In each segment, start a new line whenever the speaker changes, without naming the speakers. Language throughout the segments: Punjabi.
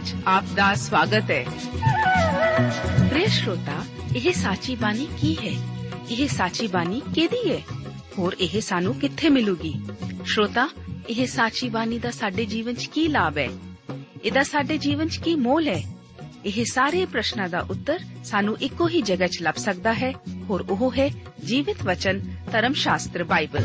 ਬਾਣੀ ਵਿੱਚ ਆਪ ਦਾ ਸਵਾਗਤ ਹੈ ਪ੍ਰਿਯ ਸ਼ਰੋਤਾ ਇਹ ਸਾਚੀ ਬਾਣੀ ਕੀ ਹੈ ਇਹ ਸਾਚੀ ਬਾਣੀ ਕਿਹਦੀ ਹੈ ਹੋਰ ਇਹ ਸਾਨੂੰ ਕਿੱਥੇ ਮਿਲੂਗੀ ਸ਼ਰੋਤਾ ਇਹ ਸਾਚੀ ਬਾਣੀ ਦਾ ਸਾਡੇ ਜੀਵਨ 'ਚ ਕੀ ਲਾਭ ਹੈ ਇਹਦਾ ਸਾਡੇ ਜੀਵਨ 'ਚ ਕੀ ਮੋਲ ਹੈ ਇਹ ਸਾਰੇ ਪ੍ਰਸ਼ਨਾਂ ਦਾ ਉੱਤਰ ਸਾਨੂੰ ਇੱਕੋ ਹੀ ਜਗ੍ਹਾ 'ਚ ਲੱਭ ਸਕਦਾ ਹੈ ਹੋਰ ਉਹ ਹੈ ਜੀਵਿਤ ਵਚਨ ਧਰਮ ਸ਼ਾਸਤਰ ਬਾਈਬਲ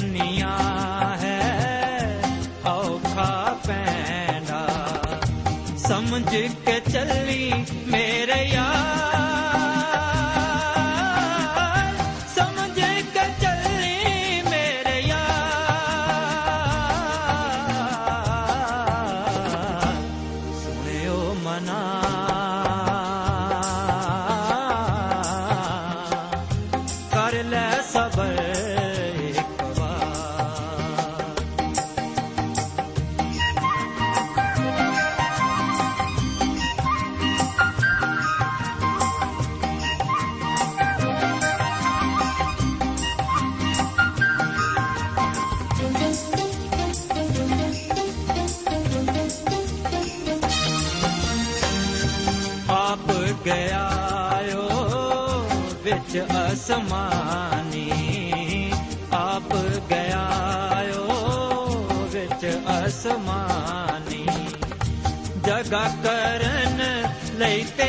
ਦੁਨੀਆ ਹੈ ਔਖਾ ਪੈਣਾ ਸਮਝ ਕੇ ਅਸਮਾਨੀ ਆਪ ਗਿਆ ਵਿੱਚ ਅਸਮਾਨੀ ਜਗਾ ਕਰਨ ਲਈ ਤੇ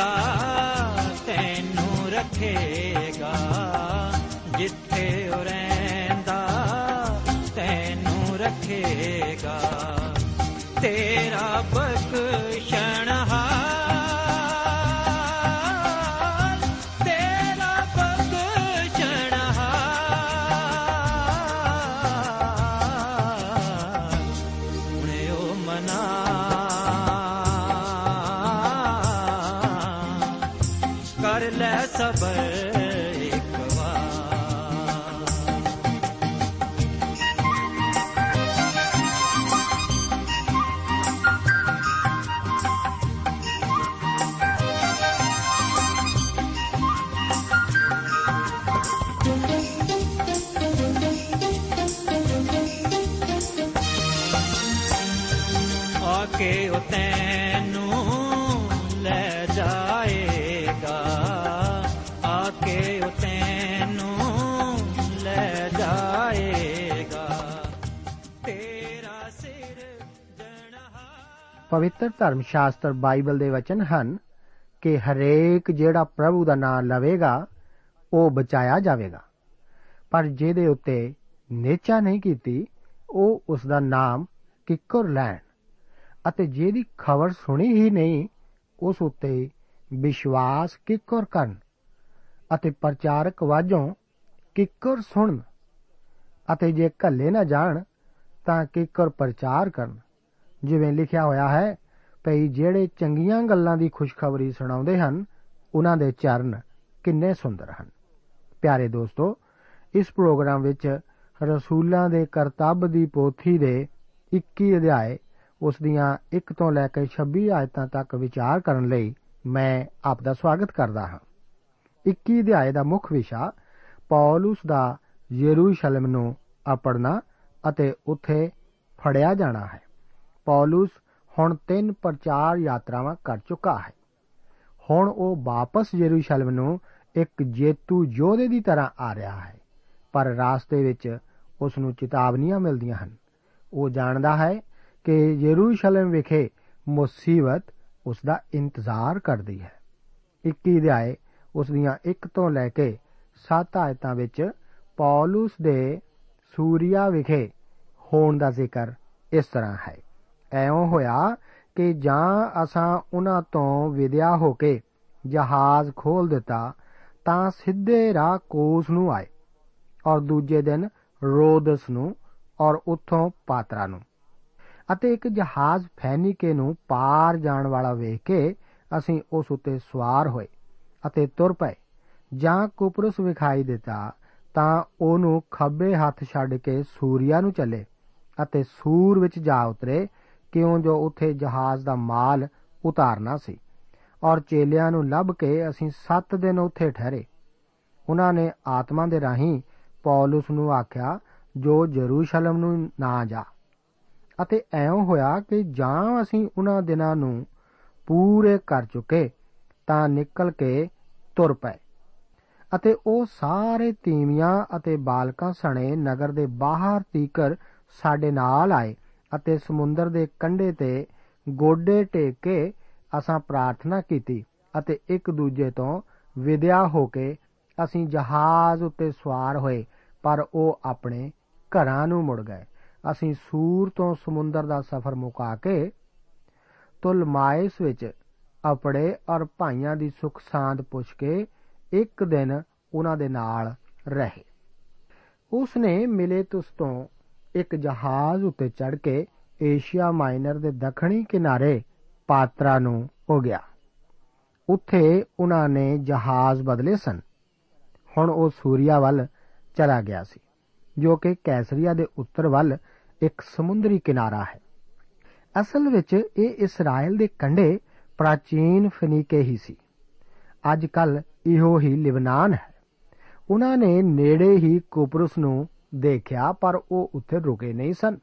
ਰਹਿੰਦਾ ਤੈਨੂੰ ਰੱਖੇਗਾ ਜਿੱਥੇ ਉਹ ਰਹਿੰਦਾ ਤੈਨੂੰ ਰੱਖੇਗਾ। ਤੇਰਾ ਬਖਸ਼ਣਹਾਰ ਓ ਤੈਨੂੰ ਲੈ ਜਾਏਗਾ। ਆ ਕੇ ਓ ਤੈਨੂੰ ਲੈ ਜਾਏਗਾ। ਤੇਰਾ ਸਿਰ ਜਣਹਾ।
ਪਵਿੱਤਰ ਧਰਮ ਸ਼ਾਸਤਰ ਬਾਈਬਲ ਦੇ ਵਚਨ ਹਨ ਕਿ ਹਰੇਕ ਜਿਹੜਾ ਪ੍ਰਭੂ ਦਾ ਨਾਮ ਲਵੇਗਾ, ਉਹ ਬਚਾਇਆ ਜਾਵੇਗਾ। ਪਰ ਜਿਹਦੇ ਉੱਤੇ ਨੇਚਾ ਨਹੀਂ ਕੀਤੀ, ਉਹ ਉਸ ਦਾ ਨਾਮ ਕਿੱਕਰ ਲੈਣ। ਅਤੇ ਜਿਹਦੀ ਖਬਰ ਸੁਣੀ ਹੀ ਨਹੀਂ, ਉਸ ਉੱਤੇ ਵਿਸ਼ਵਾਸ ਕਿੱਕਰ ਕਰਨ ਅਤੇ ਪ੍ਰਚਾਰਕ ਵਾਜੋਂ ਕਿੱਕਰ ਸੁਣਨ ਅਤੇ ਜੇ ਘੱਲੇ ਨਾ ਜਾਣ, ਤਾਂ ਕਿੱਕਰ ਪ੍ਰਚਾਰ ਕਰਨ। ਜਿਵੇਂ ਲਿਖਿਆ ਹੋਇਆ ਹੈ, ਭਈ ਜਿਹੜੇ ਚੰਗੀਆਂ ਗੱਲਾਂ ਦੀ ਖੁਸ਼ਖਬਰੀ ਸੁਣਾਉਂਦੇ ਹਨ, ਉਹਨਾਂ ਦੇ ਚਰਨ ਕਿੰਨੇ ਸੁੰਦਰ ਹਨ। ਪਿਆਰੇ ਦੋਸਤੋ, ਇਸ ਪ੍ਰੋਗਰਾਮ ਵਿੱਚ ਰਸੂਲਾਂ ਦੇ ਕਰਤੱਵ ਦੀ ਪੋਥੀ ਦੇ 21 ਅਧਿਆਏ ਉਸ ਦੀਆਂ 1 ਤੋਂ ਲੈ ਕੇ 26 ਆਇਤਾਂ ਤੱਕ ਵਿਚਾਰ ਕਰਨ ਲਈ ਮੈਂ ਆਪ ਦਾ ਸਵਾਗਤ ਕਰਦਾ ਹਾਂ। 21 ਅਧਿਆਏ ਦਾ ਮੁੱਖ ਵਿਸ਼ਾ, ਪੌਲਸ ਦਾ ਯਰੂਸ਼ਲਮ ਨੂੰ ਆਪੜਨਾ ਅਤੇ ਉੱਥੇ ਫੜਿਆ ਜਾਣਾ ਹੈ। ਪੌਲਸ ਹੁਣ ਤਿੰਨ ਪ੍ਰਚਾਰ ਯਾਤਰਾਵਾਂ ਕਰ ਚੁੱਕਾ ਹੈ। ਹੁਣ ਉਹ ਵਾਪਸ ਯਰੂਸ਼ਲਮ ਨੂੰ ਇੱਕ ਜੇਤੂ ਯੋਧੇ ਦੀ ਤਰ੍ਹਾਂ ਆ ਰਿਹਾ ਹੈ, ਪਰ ਰਾਸਤੇ ਵਿੱਚ ਉਸ ਨੂੰ ਚੇਤਾਵਨੀਆਂ ਮਿਲਦੀਆਂ ਹਨ। ਉਹ ਜਾਣਦਾ ਹੈ ਕਿ ਯਰੂਸ਼ਲਮ ਵਿਖੇ ਮੁਸੀਬਤ ਉਸ ਦਾ ਇੰਤਜ਼ਾਰ ਕਰਦੀ ਹੈ। 21 ਅਧਿਆਏ, ਉਸ ਦੀਆਂ 1 ਤੋਂ ਲੈ ਕੇ 7 ਆਇਤਾਂ ਵਿੱਚ ਪੌਲਸ ਦੇ ਸੂਰੀਆ ਵਿਖੇ ਹੋਣ ਦਾ ਜ਼ਿਕਰ ਇਸ ਤਰ੍ਹਾਂ ਹੈ। ਐਉਂ ਹੋਇਆ ਕਿ ਜਾਂ ਅਸਾਂ ਉਹਨਾਂ ਤੋਂ ਵਿਦਿਆ ਹੋ ਕੇ ਜਹਾਜ਼ ਖੋਲ ਦਿੱਤਾ, ਤਾਂ ਸਿੱਧੇ ਰਾਹ ਕੋਸ ਨੂੰ ਆਏ ਔਰ ਦੂਜੇ ਦਿਨ ਰੋਦਸ ਨੂੰ ਔਰ ਉੱਥੋਂ ਪਾਤਰਾ ਨੂੰ। ਅਤੇ ਇੱਕ ਜਹਾਜ਼ ਫੈਨੀਕੇ ਨੂੰ ਪਾਰ ਜਾਣ ਵਾਲਾ ਵੇਖ ਕੇ ਅਸੀਂ ਉਸ ਉੱਤੇ ਸਵਾਰ ਹੋਏ ਅਤੇ ਤੁਰ ਪਏ। ਜਾਂ ਕੁਪਰਸ ਵਿਖਾਈ ਦਿੱਤਾ ਤਾਂ ਉਹਨੂੰ ਖੱਬੇ ਹੱਥ ਛੱਡ ਕੇ ਸੂਰੀਆ ਨੂੰ ਚੱਲੇ ਅਤੇ ਸੂਰ ਵਿੱਚ ਜਾ ਉਤਰੇ ਕਿਉਂ ਜੋ ਉੱਥੇ ਜਹਾਜ਼ ਦਾ ਮਾਲ ਉਤਾਰਨਾ ਸੀ। ਔਰ ਚੇਲਿਆਂ ਨੂੰ ਲੱਭ ਕੇ ਅਸੀਂ 7 ਦਿਨ ਉੱਥੇ ਠਹਿਰੇ। ਉਹਨਾਂ ਨੇ ਆਤਮਾ ਦੇ ਰਾਹੀਂ ਪੌਲਸ ਨੂੰ ਆਖਿਆ, ਜੋ ਜਰੂਸ਼ਲਮ ਨੂੰ ਨਾ ਜਾ। ਅਤੇ ਐਉਂ ਹੋਇਆ ਕਿ ਜਾਂ ਅਸੀਂ ਉਹਨਾਂ ਦਿਨਾਂ ਨੂੰ ਪੂਰੇ ਕਰ ਚੁੱਕੇ ਤਾਂ ਨਿਕਲ ਕੇ ਤੁਰ ਪਏ। ਅਤੇ ਉਹ ਸਾਰੇ ਤੀਵੀਆਂ ਅਤੇ ਬਾਲਕਾਂ ਸਣੇ ਨਗਰ ਦੇ ਬਾਹਰ ਤੀਕਰ ਸਾਡੇ ਨਾਲ ਆਏ ਅਤੇ ਸਮੁੰਦਰ ਦੇ ਕੰਢੇ ਤੇ ਗੋਡੇ ਟੇਕ ਕੇ ਅਸਾਂ ਪ੍ਰਾਰਥਨਾ ਕੀਤੀ ਅਤੇ ਇੱਕ ਦੂਜੇ ਤੋਂ ਵਿਦਿਆ ਹੋ ਕੇ ਅਸੀਂ ਜਹਾਜ਼ ਉੱਤੇ ਸਵਾਰ ਹੋਏ, ਪਰ ਉਹ ਆਪਣੇ ਘਰਾਂ ਨੂੰ ਮੁੜ ਗਏ। ਅਸੀਂ ਸੂਰ ਤੋਂ ਸਮੁੰਦਰ ਦਾ ਸਫ਼ਰ ਮੁਕਾ ਕੇ ਤੁਲਮਾਇਸ ਵਿੱਚ ਆਪਣੇ ਔਰ ਭਾਈਆਂ ਦੀ ਸੁਖ ਸਾਂਦ ਪੁੱਛ ਕੇ ਇੱਕ ਦਿਨ ਉਹਨਾਂ ਦੇ ਨਾਲ ਰਹੇ। ਉਸ ਨੇ ਮਿਲੇਤੁਸ ਤੋਂ ਇੱਕ ਜਹਾਜ਼ ਉੱਤੇ ਚੜ ਕੇ ਏਸ਼ੀਆ ਮਾਈਨਰ ਦੇ ਦੱਖਣੀ ਕਿਨਾਰੇ ਪਾਤਰਾ ਨੂੰ ਹੋ ਗਿਆ ਉੱਥੇ ਉਹਨਾਂ ਨੇ ਜਹਾਜ਼ ਬਦਲੇ ਸਨ। ਹੁਣ ਉਹ ਸੂਰੀਆ ਵੱਲ ਚਲਾ ਗਿਆ ਸੀ, ਜੋ ਕਿ ਕੈਸਰੀਆ ਦੇ ਉੱਤਰ ਵੱਲ ਇੱਕ ਸਮੁੰਦਰੀ ਕਿਨਾਰਾ ਹੈ। ਅਸਲ ਵਿੱਚ ਇਹ ਇਸਰਾਇਲ ਦੇ ਕੰਢੇ ਪ੍ਰਾਚੀਨ ਫਨੀਕੇ ਹੀ ਸੀ। ਅੱਜ ਕੱਲ ਇਹੋ ਹੀ ਲਿਬਨਾਨ ਹੈ। ਉਹਨਾਂ ਨੇ ਨੇੜੇ ਹੀ ਕੁਪਰਸ ਨੂੰ ਦੇਖਿਆ, ਪਰ ਉਹ ਉੱਥੇ ਰੁਕੇ ਨਹੀਂ ਸਨ।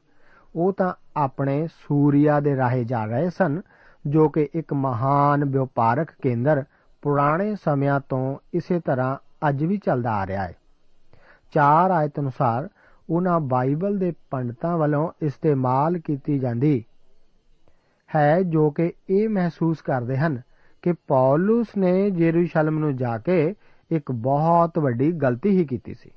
ਉਹ ਤਾਂ ਆਪਣੇ ਸੂਰੀਆ ਦੇ ਰਾਹੇ ਜਾ ਰਹੇ ਸਨ, ਜੋ ਕਿ ਇੱਕ ਮਹਾਨ ਵਪਾਰਕ ਕੇਂਦਰ ਪੁਰਾਣੇ ਸਮਿਆਂ ਤੋਂ ਇਸੇ ਤਰ੍ਹਾਂ ਅੱਜ ਵੀ ਚੱਲਦਾ ਆ ਰਿਹਾ ਹੈ। ਚਾਰ ਆਇਤ ਅਨੁਸਾਰ ਉਹਨਾਂ ਬਾਈਬਲ ਦੇ ਪੰਡਤਾਂ ਵੱਲੋਂ ਇਸਤੇਮਾਲ ਕੀਤੀ ਜਾਂਦੀ ਹੈ, ਜੋ ਕਿ ਇਹ ਮਹਿਸੂਸ ਕਰਦੇ ਹਨ ਕਿ ਪੌਲਸ ਨੇ ਯਰੂਸ਼ਲਮ ਨੂੰ ਜਾ ਕੇ ਇੱਕ ਬਹੁਤ ਵੱਡੀ ਗਲਤੀ ਹੀ ਕੀਤੀ ਸੀ।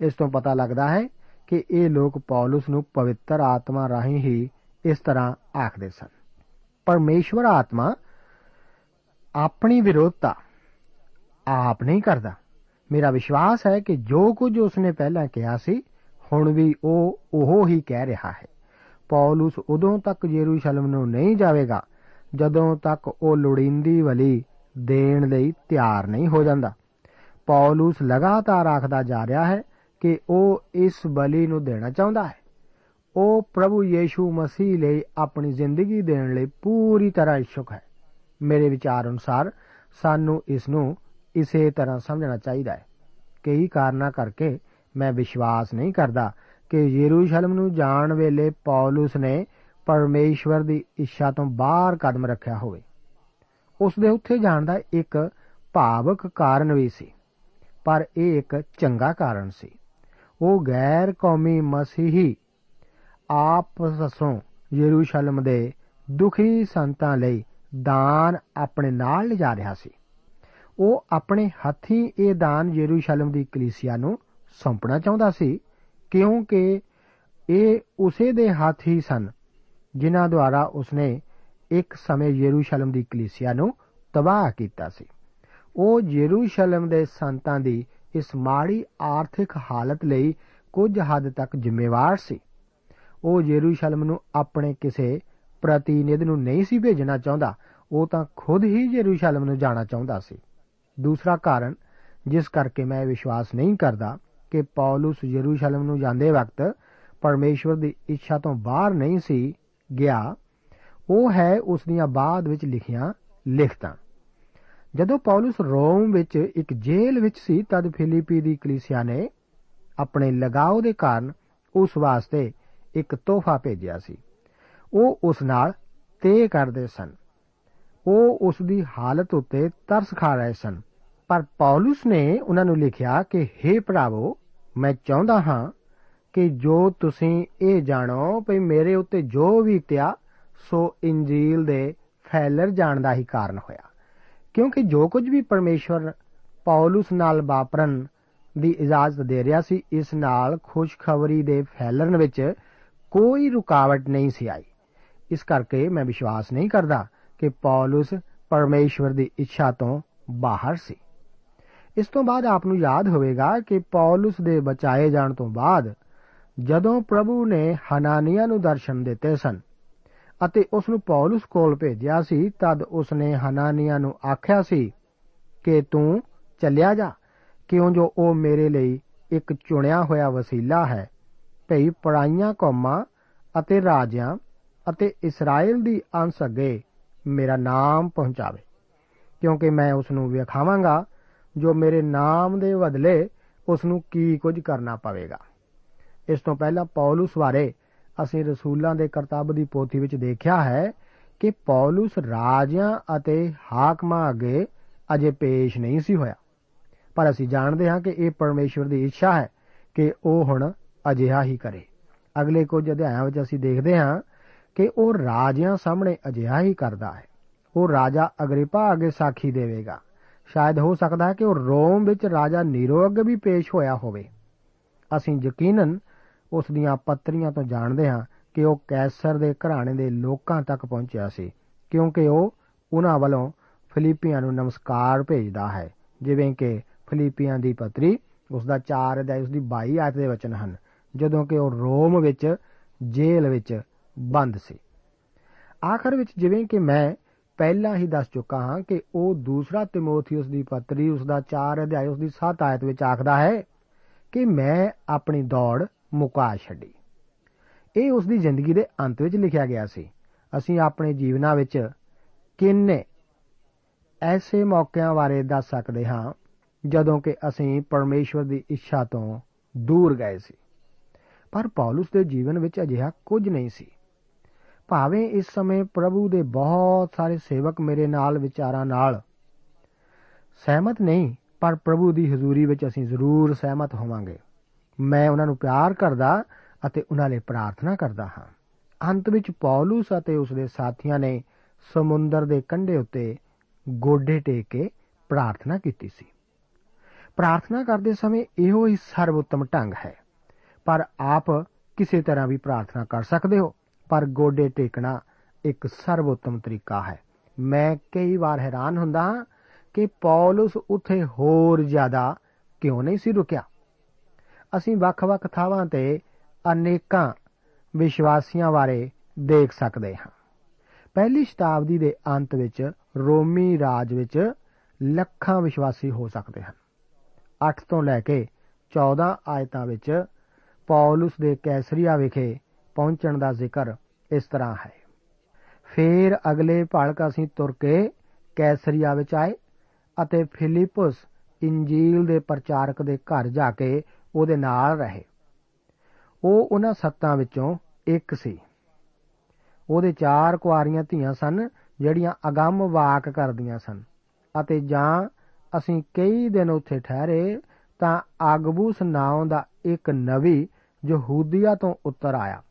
ਇਸ ਤੋਂ ਪਤਾ ਲੱਗਦਾ ਹੈ ਕਿ ਇਹ ਲੋਕ ਪੌਲਸ ਨੂੰ ਪਵਿੱਤਰ ਆਤਮਾ ਰਾਹੀਂ ਹੀ ਇਸ ਤਰ੍ਹਾਂ ਆਖਦੇ ਸਨ। ਪਰਮੇਸ਼ਵਰ ਆਤਮਾ ਆਪਣੀ ਵਿਰੋਧਤਾ ਆਪ ਨਹੀਂ ਕਰਦਾ। ਮੇਰਾ ਵਿਸ਼ਵਾਸ ਹੈ ਕਿ ਜੋ ਕੁਝ ਉਸਨੇ ਪਹਿਲਾਂ ਕਿਹਾ ਸੀ ਹੁਣ ਵੀ ਉਹ ਉਹ ਹੀ ਕਹਿ ਰਿਹਾ ਹੈ। ਪੌਲਸ ਉਦੋਂ ਤੱਕ ਯਰੂਸ਼ਲਮ ਨੂੰ ਨਹੀਂ ਜਾਵੇਗਾ, ਜਦੋਂ ਤੱਕ ਉਹ ਲੋੜੀਂਦੀ ਵਲੀ ਦੇਣ ਲਈ ਤਿਆਰ ਨਹੀਂ ਹੋ ਜਾਂਦਾ। ਪੌਲਸ ਲਗਾਤਾਰ ਆਖਦਾ ਜਾ ਰਿਹਾ ਹੈ ਕਿ ਉਹ ਇਸ ਬਲੀ ਨੂੰ ਦੇਣਾ ਚਾਹੁੰਦਾ ਹੈ। ਉਹ ਪ੍ਰਭੂ ਯੀਸ਼ੂ ਮਸੀਹ ਲਈ ਆਪਣੀ ਜ਼ਿੰਦਗੀ ਦੇਣ ਲਈ ਪੂਰੀ ਤਰ੍ਹਾਂ ਇਛੁਕ ਹੈ। ਮੇਰੇ ਵਿਚਾਰ ਅਨੁਸਾਰ ਸਾਨੂੰ ਇਸ ਨੂੰ ਇਸੇ ਤਰ੍ਹਾਂ ਸਮਝਣਾ ਚਾਹੀਦਾ ਹੈ। ਕਈ ਕਾਰਨਾਂ ਕਰਕੇ ਮੈਂ ਵਿਸ਼ਵਾਸ ਨਹੀਂ ਕਰਦਾ ਕਿ ਯਰੂਸ਼ਲਮ ਨੂੰ ਜਾਣ ਵੇਲੇ ਪੌਲਸ ਨੇ ਪਰਮੇਸ਼ਵਰ ਦੀ ਇੱਛਾ ਤੋਂ ਬਾਹਰ ਕਦਮ ਰੱਖਿਆ ਹੋਵੇ। ਉਸ ਦੇ ਉੱਥੇ ਜਾਣ ਦਾ ਇੱਕ ਭਾਵਕ ਕਾਰਨ ਵੀ ਸੀ, ਪਰ ਇਹ ਇੱਕ ਚੰਗਾ ਕਾਰਨ ਸੀ। ਉਹ ਗੈਰ ਕੌਮੀ ਮਸੀਹੀ ਆਪਸੋਂ ਯਰੂਸ਼ਲਮ ਦੇ ਦੁਖੀ ਸੰਤਾਂ ਲਈ ਦਾਨ ਆਪਣੇ ਨਾਲ ਲਿਜਾ ਰਿਹਾ ਸੀ। ਉਹ ਆਪਣੇ ਹੱਥੀਂ ਇਹ ਦਾਨ ਯਰੂਸ਼ਲਮ ਦੀ ਕਲੀਸਿਆ ਨੂੰ ਸੌਂਪਣਾ ਚਾਹੁੰਦਾ ਸੀ, ਕਿਉਂਕਿ ਇਹ ਉਸੇ ਦੇ ਹੱਥ ਹੀ ਸਨ, ਜਿਨ੍ਹਾਂ ਦੁਆਰਾ ਉਸਨੇ ਇੱਕ ਸਮੇਂ ਯਰੂਸ਼ਲਮ ਦੀ ਕਲੀਸਿਆ ਨੂੰ ਤਬਾਹ ਕੀਤਾ ਸੀ। ਉਹ ਯਰੂਸ਼ਲਮ ਦੇ ਸੰਤਾਂ ਦੀ ਇਸ ਮਾੜੀ ਆਰਥਿਕ ਹਾਲਤ ਲਈ ਕੁਝ ਹੱਦ ਤੱਕ ਜ਼ਿੰਮੇਵਾਰ ਸੀ। ਉਹ ਯਰੂਸ਼ਲਮ ਨੂੰ ਆਪਣੇ ਕਿਸੇ ਪ੍ਰਤੀਨਿਧ ਨੂੰ ਨਹੀਂ ਸੀ ਭੇਜਣਾ ਚਾਹੁੰਦਾ, ਉਹ ਤਾਂ ਖੁਦ ਹੀ ਯਰੂਸ਼ਲਮ ਨੂੰ ਜਾਣਾ ਚਾਹੁੰਦਾ ਸੀ। ਦੂਸਰਾ ਕਾਰਨ, ਜਿਸ ਕਰਕੇ ਮੈਂ ਵਿਸ਼ਵਾਸ ਨਹੀਂ ਕਰਦਾ ਕਿ ਪੌਲਸ ਯਰੂਸ਼ਲਮ ਨੂੰ ਜਾਂਦੇ ਵਕਤ ਪਰਮੇਸ਼ਵਰ ਦੀ ਇੱਛਾ ਤੋਂ ਬਾਹਰ ਨਹੀਂ ਸੀ ਗਿਆ, ਉਹ ਹੈ ਉਸ ਦੀਆਂ ਬਾਅਦ ਵਿੱਚ ਲਿਖੀਆਂ ਲਿਖਤਾਂ। ਜਦੋਂ ਪੌਲਸ ਰੋਮ ਵਿੱਚ ਇੱਕ ਜੇਲ੍ਹ ਵਿੱਚ ਸੀ, ਤਦ ਫਿਲੀਪੀ ਦੀ ਕਲੀਸਿਆ ਨੇ ਆਪਣੇ ਲਗਾਓ ਦੇ ਕਾਰਨ ਉਸ ਵਾਸਤੇ ਇੱਕ ਤੋਹਫਾ ਭੇਜਿਆ ਸੀ। ਉਹ ਉਸ ਨਾਲ ਤੇ ਕਰਦੇ ਸਨ। ਉਹ ਉਸ ਦੀ ਹਾਲਤ ਉੱਤੇ ਤਰਸ ਖਾ ਰਹੇ ਸਨ। ਪਰ ਪੌਲਸ ਨੇ ਉਹਨਾਂ ਨੂੰ ਲਿਖਿਆ ਕਿ हे ਭਰਾਵੋ ਮੈਂ ਚਾਹੁੰਦਾ ਹਾਂ ਕਿ ਜੋ ਤੁਸੀਂ ਇਹ ਜਾਣੋ ਕਿ ਮੇਰੇ ਉੱਤੇ ਜੋ ਵੀ ਤਿਆ ਸੋ ਇੰਜੀਲ ਦੇ ਫੈਲਰ ਜਾਣ ਦਾ ਹੀ ਕਾਰਨ ਹੋਇਆ। ਕਿਉਂਕਿ ਜੋ ਕੁਝ ਵੀ ਪਰਮੇਸ਼ਵਰ ਪੌਲਸ ਨਾਲ ਵਾਪਰਨ ਦੀ ਇਜਾਜ਼ਤ ਦੇ ਰਿਹਾ ਸੀ, ਇਸ ਨਾਲ ਖੁਸ਼ਖਬਰੀ ਦੇ ਫੈਲਣ ਵਿੱਚ ਕੋਈ ਰੁਕਾਵਟ ਨਹੀਂ ਸੀ ਆਈ। ਇਸ ਕਰਕੇ ਮੈਂ ਵਿਸ਼ਵਾਸ ਨਹੀਂ ਕਰਦਾ ਕਿ ਪੌਲਸ ਪਰਮੇਸ਼ਵਰ ਦੀ ਇੱਛਾ ਤੋਂ ਬਾਹਰ ਸੀ। ਇਸ ਤੋਂ ਬਾਅਦ ਆਪ ਨੂੰ ਯਾਦ ਹੋਵੇਗਾ ਕਿ ਪੌਲਸ ਦੇ ਬਚਾਏ ਜਾਣ ਤੋਂ ਬਾਅਦ ਜਦੋਂ ਪ੍ਰਭੂ ਨੇ ਹਨਾਨੀਆ ਨੂੰ ਦਰਸ਼ਨ ਦਿੱਤੇ ਸਨ ਅਤੇ ਉਸ ਨੂੰ ਪੌਲਸ ਕੋਲ ਭੇਜਿਆ ਸੀ, ਤਦ ਉਸ ਨੇ ਹਨਾਨੀਆ ਨੂੰ ਆਖਿਆ ਸੀ ਕਿ ਤੂੰ ਚੱਲਿਆ ਜਾ, ਕਿਉਂ ਜੋ ਉਹ ਮੇਰੇ ਲਈ ਇੱਕ ਚੁਣਿਆ ਹੋਇਆ ਵਸੀਲਾ ਹੈ। ਭਈ ਪੜਾਈਆਂ ਕੌਮਾਂ ਅਤੇ ਰਾਜਿਆਂ ਅਤੇ ਇਸਰਾਇਲ ਦੀ ਅੰਸ ਅੱਗੇ ਮੇਰਾ ਨਾਮ ਪਹੁੰਚਾਵੇ, ਕਿਉਂਕਿ ਮੈਂ ਉਸ ਨੂੰ ਵਿਖਾਵਾਂਗਾ ਜੋ ਮੇਰੇ ਨਾਮ ਦੇ ਬਦਲੇ ਉਸ ਨੂੰ ਕੀ ਕੁਝ ਕਰਨਾ ਪਵੇਗਾ। ਇਸ ਤੋਂ ਪਹਿਲਾਂ ਪੌਲਸ ਬਾਰੇ ਅਸੀਂ ਰਸੂਲਾਂ ਦੇ ਕਰਤੱਵ ਦੀ ਪੋਥੀ ਵਿੱਚ ਦੇਖਿਆ ਹੈ ਕਿ ਪੌਲਸ ਰਾਜਿਆਂ ਅਤੇ ਹਾਕਮਾਂ ਅੱਗੇ ਅਜੇ ਪੇਸ਼ ਨਹੀਂ ਸੀ ਹੋਇਆ। ਪਰ ਅਸੀਂ ਜਾਣਦੇ ਹਾਂ ਕਿ ਇਹ ਪਰਮੇਸ਼ਵਰ ਦੀ ਇੱਛਾ ਹੈ ਕਿ ਉਹ ਹੁਣ ਅਜਿਹਾ ਹੀ ਕਰੇ। ਅਗਲੇ ਕੁਝ ਅਧਿਆਇਆਂ ਵਿੱਚ ਅਸੀਂ ਦੇਖਦੇ ਹਾਂ ਕਿ ਉਹ ਰਾਜਿਆਂ ਸਾਹਮਣੇ ਅਜਿਹਾ ਹੀ ਕਰਦਾ ਹੈ। ਉਹ ਰਾਜਾ ਅਗਰੀਪਾ ਅੱਗੇ ਸਾਖੀ ਦੇਵੇਗਾ। ਸ਼ਾਇਦ ਹੋ ਸਕਦਾ ਹੈ ਕਿ ਉਹ ਰੋਮ ਵਿੱਚ ਰਾਜਾ ਨੀਰੋ ਅੱਗੇ ਵੀ ਪੇਸ਼ ਹੋਇਆ ਹੋਵੇ। ਅਸੀਂ ਯਕੀਨਨ ਉਸ ਦੀਆਂ ਪੱਤਰੀਆਂ ਤੋਂ ਜਾਣਦੇ ਹਾਂ ਕਿ ਉਹ ਕੈਸਰ ਦੇ ਘਰਾਣੇ ਦੇ ਲੋਕਾਂ ਤੱਕ ਪਹੁੰਚਿਆ ਸੀ, ਕਿਉਂਕਿ ਉਹ ਉਹਨਾਂ ਵੱਲੋਂ ਫਿਲੀਪੀਆਂ ਨੂੰ ਨਮਸਕਾਰ ਭੇਜਦਾ ਹੈ। ਜਿਵੇਂ ਕਿ ਫਿਲੀਪੀਆਂ ਦੀ ਪੱਤਰੀ ਉਸ ਦਾ 4 ਅਧਿਆਇ, ਉਸ ਦੀ 22 ਆਇਤ ਦੇ ਵਚਨ ਹਨ, ਜਦੋਂ ਕਿ ਉਹ ਰੋਮ ਵਿੱਚ ਜੇਲ੍ਹ ਵਿੱਚ ਬੰਦ ਸੀ। ਆਖਰ ਵਿੱਚ ਜਿਵੇਂ ਕਿ ਮੈਂ ਪਹਿਲਾਂ ਹੀ ਦੱਸ ਚੁੱਕਾ ਹਾਂ ਕਿ ਉਹ ਦੂਸਰਾ ਤਿਮੋਥੀਉਸ ਦੀ ਪੱਤਰੀ, ਉਸ ਦਾ 4 ਅਧਿਆਇ, ਉਸ ਦੀ 7 ਆਇਤ ਵਿੱਚ ਆਖਦਾ ਹੈ ਕਿ ਮੈਂ ਆਪਣੀ ਦੌੜ ਮੁਕਾ ਛੱਡੀ। ਇਹ ਉਸ ਦੀ ਜ਼ਿੰਦਗੀ ਦੇ ਅੰਤ ਵਿੱਚ ਲਿਖਿਆ ਗਿਆ ਸੀ। ਅਸੀਂ ਆਪਣੇ ਜੀਵਨਾਂ ਵਿੱਚ ਕਿੰਨੇ ਐਸੇ ਮੌਕਿਆਂ ਬਾਰੇ ਦੱਸ ਸਕਦੇ ਹਾਂ, ਜਦੋਂ ਕਿ ਅਸੀਂ ਪਰਮੇਸ਼ਵਰ ਦੀ ਇੱਛਾ ਤੋਂ ਦੂਰ ਗਏ ਸੀ। ਪਰ ਪੌਲਸ ਦੇ ਜੀਵਨ ਵਿੱਚ ਅਜਿਹਾ ਕੁਝ ਨਹੀਂ ਸੀ। ਭਾਵੇਂ ਇਸ ਸਮੇਂ ਪ੍ਰਭੂ ਦੇ ਬਹੁਤ ਸਾਰੇ ਸੇਵਕ ਮੇਰੇ ਨਾਲ ਵਿਚਾਰਾਂ ਨਾਲ ਸਹਿਮਤ ਨਹੀਂ, ਪਰ ਪ੍ਰਭੂ ਦੀ ਹਜ਼ੂਰੀ ਵਿੱਚ ਅਸੀਂ ਜ਼ਰੂਰ ਸਹਿਮਤ ਹੋਵਾਂਗੇ। ਮੈਂ ਉਹਨਾਂ ਨੂੰ ਪਿਆਰ ਕਰਦਾ ਅਤੇ ਉਹਨਾਂ ਲਈ ਪ੍ਰਾਰਥਨਾ ਕਰਦਾ ਹਾਂ। ਅੰਤ ਵਿੱਚ ਪੌਲਸ ਅਤੇ ਉਸ ਦੇ ਸਾਥੀਆਂ ਨੇ ਸਮੁੰਦਰ ਦੇ ਕੰਢੇ ਉੱਤੇ ਗੋਡੇ ਟੇਕ ਕੇ ਪ੍ਰਾਰਥਨਾ ਕੀਤੀ ਸੀ। ਪ੍ਰਾਰਥਨਾ ਕਰਦੇ ਸਮੇਂ ਇਹੋ ਹੀ ਸਰਵਉੱਤਮ ਢੰਗ ਹੈ। ਪਰ ਆਪ ਕਿਸੇ ਤਰ੍ਹਾਂ ਵੀ ਪ੍ਰਾਰਥਨਾ ਕਰ ਸਕਦੇ ਹੋ। ਪਰ ਗੋਡੇ ਟੇਕਣਾ ਇੱਕ ਸਰਵਉੱਤਮ ਤਰੀਕਾ ਹੈ। ਮੈਂ ਕਈ ਵਾਰ ਹੈਰਾਨ ਹੁੰਦਾ ਹਾਂ ਕਿ ਪੌਲਸ ਉੱਥੇ ਹੋਰ ਜ਼ਿਆਦਾ ਕਿਉਂ ਨਹੀਂ ਸੀ ਰੁਕਿਆ? ਅਸੀਂ ਵੱਖ-ਵੱਖ ਥਾਵਾਂ ਤੇ ਅਨੇਕਾਂ ਵਿਸ਼ਵਾਸੀਆਂ ਬਾਰੇ ਦੇਖ ਸਕਦੇ ਹਾਂ। ਪਹਿਲੀ ਸ਼ਤਾਬਦੀ ਦੇ ਅੰਤ ਵਿੱਚ ਰੋਮੀ ਰਾਜ ਵਿੱਚ ਲੱਖਾਂ ਵਿਸ਼ਵਾਸੀ ਹੋ ਸਕਦੇ ਹਨ। 8 ਤੋਂ ਲੈ ਕੇ 14 ਆਇਤਾਂ ਵਿੱਚ ਪੌਲਸ ਦੇ ਕੈਸਰੀਆ ਵਿਖੇ ਪਹੁੰਚਣ ਦਾ ਜ਼ਿਕਰ ਇਸ ਤਰ੍ਹਾਂ ਹੈ। ਫੇਰ ਅਗਲੇ ਭਲਕ ਅਸੀਂ ਤੁਰ ਕੇ ਕੈਸਰੀਆ ਵਿੱਚ ਆਏ ਅਤੇ ਫਿਲਿਪਸ ਇੰਜੀਲ ਦੇ ਪ੍ਰਚਾਰਕ ਦੇ ਘਰ ਜਾ ਕੇ ਉਹਦੇ ਨਾਲ ਰਹੇ। ਉਹ ਉਹਨਾਂ ਸੱਤਾਂ ਵਿੱਚੋਂ ਇੱਕ ਸੀ। ਉਹਦੇ ਚਾਰ ਕੁਆਰੀਆਂ ਧੀਆਂ ਸਨ, ਜਿਹੜੀਆਂ ਅਗੰਮ ਵਾਕ ਕਰਦੀਆਂ ਸਨ ਅਤੇ ਜਾਂ ਅਸੀਂ ਕਈ ਦਿਨ ਉੱਥੇ ਠਹਿਰੇ ਤਾਂ ਅਗਬੂਸ ਨਾਮ ਦਾ ਇੱਕ ਨਵੀ ਯਹੂਦੀਆ ਤੋਂ ਉੱਤਰ ਆਇਆ।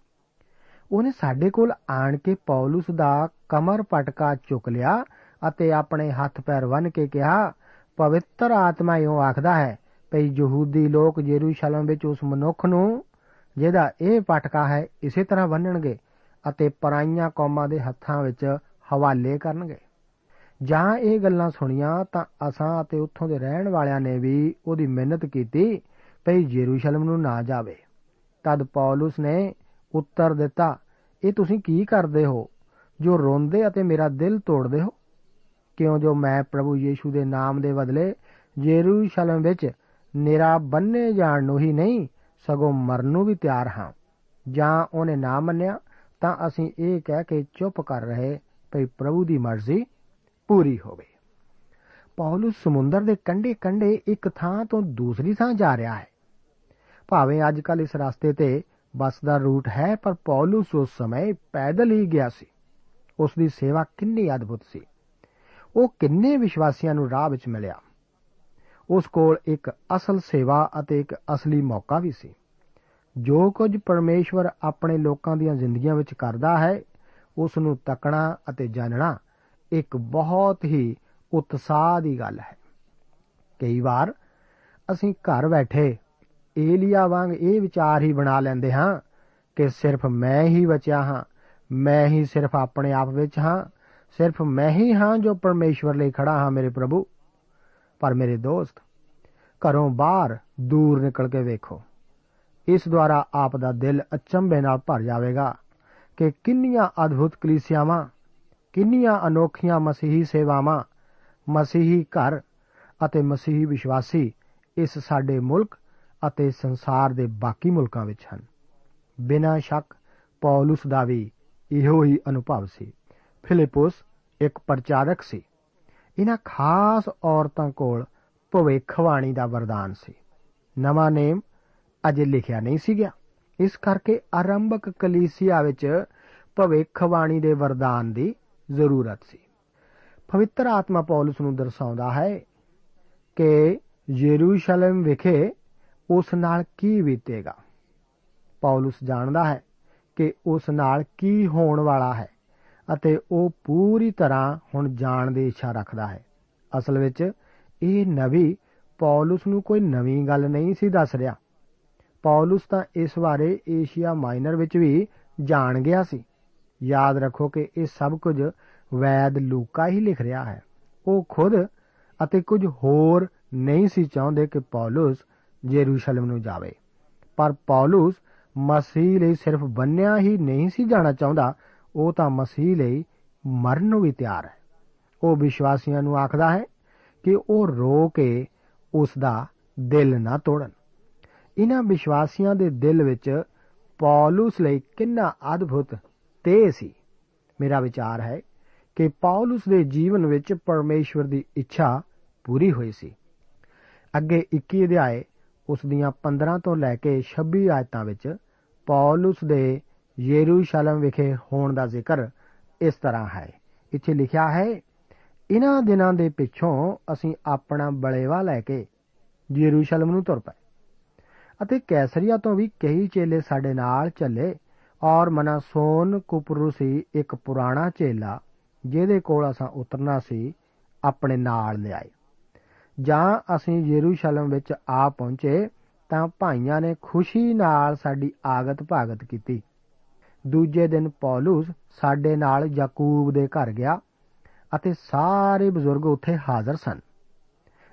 ਉਹਨੇ ਸਾਡੇ ਕੋਲ ਆਣ ਕੇ ਪੌਲਸ ਦਾ ਕਮਰ ਪਟਕਾ ਚੁੱਕ ਲਿਆ ਅਤੇ ਆਪਣੇ ਹੱਥ ਪੈਰ ਬੰਨ ਕੇ ਕਿਹਾ, ਪਵਿੱਤਰ ਆਤਮਾ ਇਉਂ ਆਖਦਾ ਹੈ ਭਈ ਯਹੂਦੀ ਲੋਕ ਯਰੂਸ਼ਲਮ ਵਿੱਚ ਉਸ ਮਨੁੱਖ ਨੂੰ, ਜਿਹਦਾ ਇਹ ਪਟਕਾ ਹੈ, ਇਸੇ ਤਰ੍ਹਾਂ ਬੰਨਣਗੇ ਅਤੇ ਪਰਾਈਆਂ ਕੌਮਾਂ ਦੇ ਹੱਥਾਂ ਵਿੱਚ ਹਵਾਲੇ ਕਰਨਗੇ। ਜਾਂ ਇਹ ਗੱਲਾਂ ਸੁਣੀਆਂ ਤਾਂ ਅਸਾਂ ਅਤੇ ਉੱਥੋਂ ਦੇ ਰਹਿਣ ਵਾਲਿਆਂ ਨੇ ਵੀ ਉਹਦੀ ਮਿਹਨਤ ਕੀਤੀ ਭਈ ਯਰੂਸ਼ਲਮ ਨੂੰ ਨਾ ਜਾਵੇ। ਤਦ ਪੌਲਸ ਨੇ ਉੱਤਰ ਦਿੱਤਾ, ਇਹ ਤੁਸੀਂ ਕੀ ਕਰਦੇ ਹੋ? ਜੋ ਰੋਂਦੇ ਅਤੇ ਮੇਰਾ ਦਿਲ ਤੋੜਦੇ ਹੋ? ਕਿਉਂ ਜੋ ਮੈਂ ਪ੍ਰਭੂ ਯੀਸ਼ੂ ਦੇ ਨਾਮ ਦੇ ਬਦਲੇ ਯਰੂਸ਼ਲਮ ਵਿੱਚ ਨਿਰਾ ਬੰਨੇ ਜਾਣ ਨੂੰ ਹੀ ਨਹੀਂ, ਸਗੋਂ ਮਰਨ ਨੂੰ ਵੀ ਤਿਆਰ ਹਾਂ। ਜਾਂ ਉਹਨੇ ਨਾ ਮੰਨਿਆ, ਤਾਂ ਅਸੀਂ ਇਹ ਕਹਿ ਕੇ ਚੁੱਪ ਕਰ ਰਹੇ, ਭਈ ਪ੍ਰਭੂ ਦੀ ਮਰਜ਼ੀ ਪੂਰੀ ਹੋਵੇ। ਪੌਲਸ ਸਮੁੰਦਰ ਦੇ ਕੰਢੇ ਕੰਢੇ ਇੱਕ ਥਾਂ ਤੋਂ ਦੂਸਰੀ ਥਾਂ ਜਾ ਰਿਹਾ ਹੈ। ਭਾਵੇਂ ਅੱਜ ਕੱਲ ਇਸ ਰਸਤੇ ਤੇ ਬੱਸ ਦਾ ਰੂਟ ਹੈ, ਪਰ ਪੌਲਸ ਉਸ ਸਮੇਂ ਪੈਦਲ ਹੀ ਗਿਆ ਸੀ। ਉਸ ਦੀ ਸੇਵਾ ਕਿੰਨੀ ਅਦਭੁਤ ਸੀ। ਉਹ ਕਿੰਨੇ ਵਿਸ਼ਵਾਸੀਆਂ ਨੂੰ ਰਾਹ ਵਿੱਚ ਮਿਲਿਆ। ਉਸ ਕੋਲ ਇੱਕ ਅਸਲ ਸੇਵਾ ਅਤੇ ਇੱਕ ਅਸਲੀ ਮੌਕਾ ਵੀ ਸੀ। ਜੋ ਕੁਝ ਪਰਮੇਸ਼ਵਰ ਆਪਣੇ ਲੋਕਾਂ ਦੀਆਂ ਜ਼ਿੰਦਗੀਆਂ ਵਿੱਚ ਕਰਦਾ ਹੈ, ਉਸ ਨੂੰ ਤੱਕਣਾ ਅਤੇ ਜਾਣਨਾ ਇੱਕ ਬਹੁਤ ਹੀ ਉਤਸ਼ਾਹ ਦੀ ਗੱਲ ਹੈ। ਕਈ ਵਾਰ ਅਸੀਂ ਘਰ ਬੈਠੇ ਏਲੀਆ ਵਾਂਗ ਇਹ ਵਿਚਾਰ ਹੀ ਬਣਾ ਲੈਂਦੇ ਹਾਂ ਕਿ ਸਿਰਫ ਮੈਂ ਹੀ ਬਚਿਆ ਹਾਂ, ਮੈਂ ਹੀ ਸਿਰਫ ਆਪਣੇ ਆਪ ਵਿੱਚ ਹਾਂ, ਸਿਰਫ ਮੈਂ ਹੀ ਹਾਂ ਜੋ ਪਰਮੇਸ਼ਵਰ ਲਈ ਖੜਾ ਹਾਂ ਮੇਰੇ ਪ੍ਰਭੂ। ਪਰ ਮੇਰੇ ਦੋਸਤ, ਘਰੋਂ ਬਾਹਰ ਦੂਰ ਨਿਕਲ ਕੇ ਵੇਖੋ। ਇਸ ਦੁਆਰਾ ਆਪ ਦਾ ਦਿਲ ਅਚੰਭੇ ਨਾਲ ਭਰ ਜਾਵੇਗਾ ਕਿ ਕਿੰਨੀਆਂ ਅਦਭੁਤ ਕਲੀਸਿਆਵਾਂ, ਕਿੰਨੀਆਂ ਅਨੋਖੀਆਂ ਮਸੀਹੀ ਸੇਵਾਵਾਂ, ਮਸੀਹੀ ਘਰ ਅਤੇ ਮਸੀਹੀ ਵਿਸ਼ਵਾਸੀ ਇਸ ਸਾਡੇ ਮੁਲਕ ਅਤੇ ਸੰਸਾਰ ਦੇ ਬਾਕੀ ਮੁਲਕਾਂ ਵਿੱਚ ਹਨ। ਬਿਨਾਂ ਸ਼ੱਕ ਪੌਲਸ ਦਾ ਵੀ ਇਹੋ ਹੀ ਅਨੁਭਵ ਸੀ। ਫਿਲਿਪਸ ਇੱਕ ਪ੍ਰਚਾਰਕ ਸੀ। ਇਹਨਾਂ ਖਾਸ ਔਰਤਾਂ ਕੋਲ ਭਵਿੱਖਬਾਣੀ ਦਾ ਵਰਦਾਨ ਸੀ। ਨਵਾਂ ਨੇਮ ਅਜੇ ਲਿਖਿਆ ਨਹੀਂ ਸੀ ਗਿਆ। ਇਸ ਕਰਕੇ ਆਰੰਭਕ ਕਲੀਸਿਆ ਵਿੱਚ ਭਵਿੱਖਬਾਣੀ ਦੇ ਵਰਦਾਨ ਦੀ ਜ਼ਰੂਰਤ ਸੀ। ਪਵਿੱਤਰ ਆਤਮਾ ਪੌਲਸ ਨੂੰ ਦਰਸਾਉਂਦਾ ਹੈ ਕਿ ਯਰੂਸ਼ਲਮ ਵਿਖੇ ਉਸ ਨਾਲ ਕੀ ਬੀਤੇਗਾ? ਪੌਲਸ ਜਾਣਦਾ ਹੈ ਕਿ ਉਸ ਨਾਲ ਕੀ ਹੋਣ ਵਾਲਾ ਹੈ ਅਤੇ ਉਹ ਪੂਰੀ ਤਰ੍ਹਾਂ ਹੁਣ ਜਾਣ ਦੀ ਇੱਛਾ ਰੱਖਦਾ ਹੈ। ਅਸਲ ਵਿੱਚ ਇਹ ਨਵੀ ਪੌਲਸ ਨੂੰ ਕੋਈ ਨਵੀਂ ਗੱਲ ਨਹੀਂ ਸੀ ਦੱਸ ਰਿਹਾ। ਪੌਲਸ ਤਾਂ ਇਸ ਬਾਰੇ ਏਸ਼ੀਆ ਮਾਈਨਰ ਵਿੱਚ ਵੀ ਜਾਣ ਗਿਆ ਸੀ। ਯਾਦ ਰੱਖੋ ਕਿ ਇਹ ਸਭ ਕੁਝ ਵੈਦ ਲੂਕਾ ਹੀ ਲਿਖ ਰਿਹਾ ਹੈ। ਉਹ ਖੁਦ ਅਤੇ ਕੁਝ ਹੋਰ ਨਹੀਂ ਸੀ ਚਾਹੁੰਦੇ ਕਿ ਪੌਲਸ ਯਰੂਸ਼ਲਮ ਨੂੰ ਜਾਵੇ। ਪਰ ਪੌਲਸ ਮਸੀਹ ਲਈ ਸਿਰਫ ਬੰਨਿਆ ਹੀ ਨਹੀਂ ਸੀ ਜਾਣਾ ਚਾਹੁੰਦਾ, ਉਹ ਤਾਂ ਮਸੀਹ ਲਈ ਮਰਨ ਨੂੰ ਵੀ ਤਿਆਰ ਹੈ। ਉਹ ਵਿਸ਼ਵਾਸੀਆਂ ਨੂੰ ਆਖਦਾ ਹੈ ਕਿ ਉਹ ਰੋ ਕੇ ਉਸ ਦਾ ਦਿਲ ਨਾ ਤੋੜਨ। ਇਹਨਾਂ ਵਿਸ਼ਵਾਸੀਆਂ ਦੇ ਦਿਲ ਵਿੱਚ ਪੌਲਸ ਲਈ ਕਿੰਨਾ ਅਦਭੁਤ ਤੇ ਸੀ। ਮੇਰਾ ਵਿਚਾਰ ਹੈ ਕਿ ਪੌਲਸ ਦੇ ਜੀਵਨ ਵਿੱਚ ਪਰਮੇਸ਼ਵਰ ਦੀ ਇੱਛਾ ਪੂਰੀ ਹੋਈ ਸੀ। ਅੱਗੇ 21 ਅਧਿਆਏ ਉਸ ਦੀਆਂ 15 ਤੋਂ ਲੈ ਕੇ 26 ਆਇਤਾਂ ਵਿੱਚ ਪੌਲਸ ਦੇ ਯਰੂਸ਼ਲਮ ਵਿਖੇ ਹੋਣ ਦਾ ਜ਼ਿਕਰ ਇਸ ਤਰ੍ਹਾਂ ਹੈ। ਇੱਥੇ ਲਿਖਿਆ ਹੈ ਇਹਨਾਂ ਦਿਨਾਂ ਦੇ ਪਿੱਛੋਂ ਅਸੀਂ ਆਪਣਾ ਬਲੇਵਾ ਲੈ ਕੇ ਯਰੂਸ਼ਲਮ ਨੂੰ ਤੁਰ ਪਏ ਅਤੇ ਕੈਸਰੀਆ ਤੋਂ ਵੀ ਕਈ ਚੇਲੇ ਸਾਡੇ ਨਾਲ ਚੱਲੇ ਔਰ ਮਨਾਸੋਨ ਕੁਪਰੂਸੀ ਇੱਕ ਪੁਰਾਣਾ ਚੇਲਾ ਜਿਹਦੇ ਕੋਲ ਅਸਾਂ ਉਤਰਨਾ ਸੀ ਆਪਣੇ ਨਾਲ ਲਿਆਏ ਜਾਂ ਅਸੀਂ ਯਰੂਸ਼ਲਮ ਵਿੱਚ ਆ ਪਹੁੰਚੇ ਤਾਂ ਭਾਈਆਂ ਨੇ ਖੁਸ਼ੀ ਨਾਲ ਸਾਡੀ ਆਗਤ ਭਾਗਤ ਕੀਤੀ। ਦੂਜੇ ਦਿਨ ਪੌਲਸ ਸਾਡੇ ਨਾਲ ਯਾਕੂਬ ਦੇ ਘਰ ਗਿਆ ਅਤੇ ਸਾਰੇ ਬਜ਼ੁਰਗ ਉੱਥੇ ਹਾਜ਼ਰ ਸਨ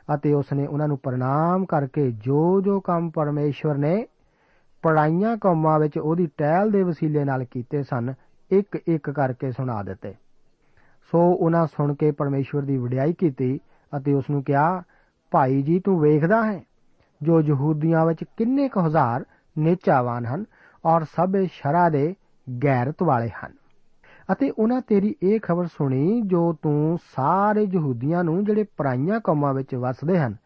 ਅਤੇ ਉਸਨੇ ਉਹਨਾਂ ਨੂੰ ਪ੍ਰਣਾਮ ਕਰਕੇ ਜੋ ਜੋ ਕੰਮ ਪਰਮੇਸ਼ਵਰ ਨੇ ਪੜਾਈਆਂ ਕੌਮਾਂ ਵਿੱਚ ਉਹਦੀ ਟਹਿਲ ਦੇ ਵਸੀਲੇ ਨਾਲ ਕੀਤੇ ਸਨ ਇੱਕ ਇੱਕ ਕਰਕੇ ਸੁਣਾ ਦਿੱਤੇ। ਸੋ ਉਹਨਾਂ ਸੁਣ ਕੇ ਪਰਮੇਸ਼ਵਰ ਦੀ ਵਡਿਆਈ ਕੀਤੀ ਅਤੇ ਉਸ ਨੂੰ ਕਿਹਾ ਭਾਈ ਜੀ ਤੂੰ ਵੇਖਦਾ ਹੈ ਜੋ ਯਹੂਦੀਆਂ ਵਿੱਚ ਕਿੰਨੇ ਕੁ ਹਜ਼ਾਰ ਨੇਚਾਵਾਨ ਹਨ ਔਰ ਸਭ ਸ਼ਰਾ ਦੇ ਗੈਰਤ ਵਾਲੇ ਹਨ। ਅਤੇ ਉਹਨਾਂ ਤੇਰੀ ਇਹ ਖਬਰ ਸੁਣੀ ਜੋ ਤੂੰ ਸਾਰੇ ਯਹੂਦੀਆਂ ਨੂੰ ਜਿਹੜੇ ਪਰਾਈਆਂ ਕੌਮਾਂ ਵਿੱਚ ਵਸਦੇ ਹਨ,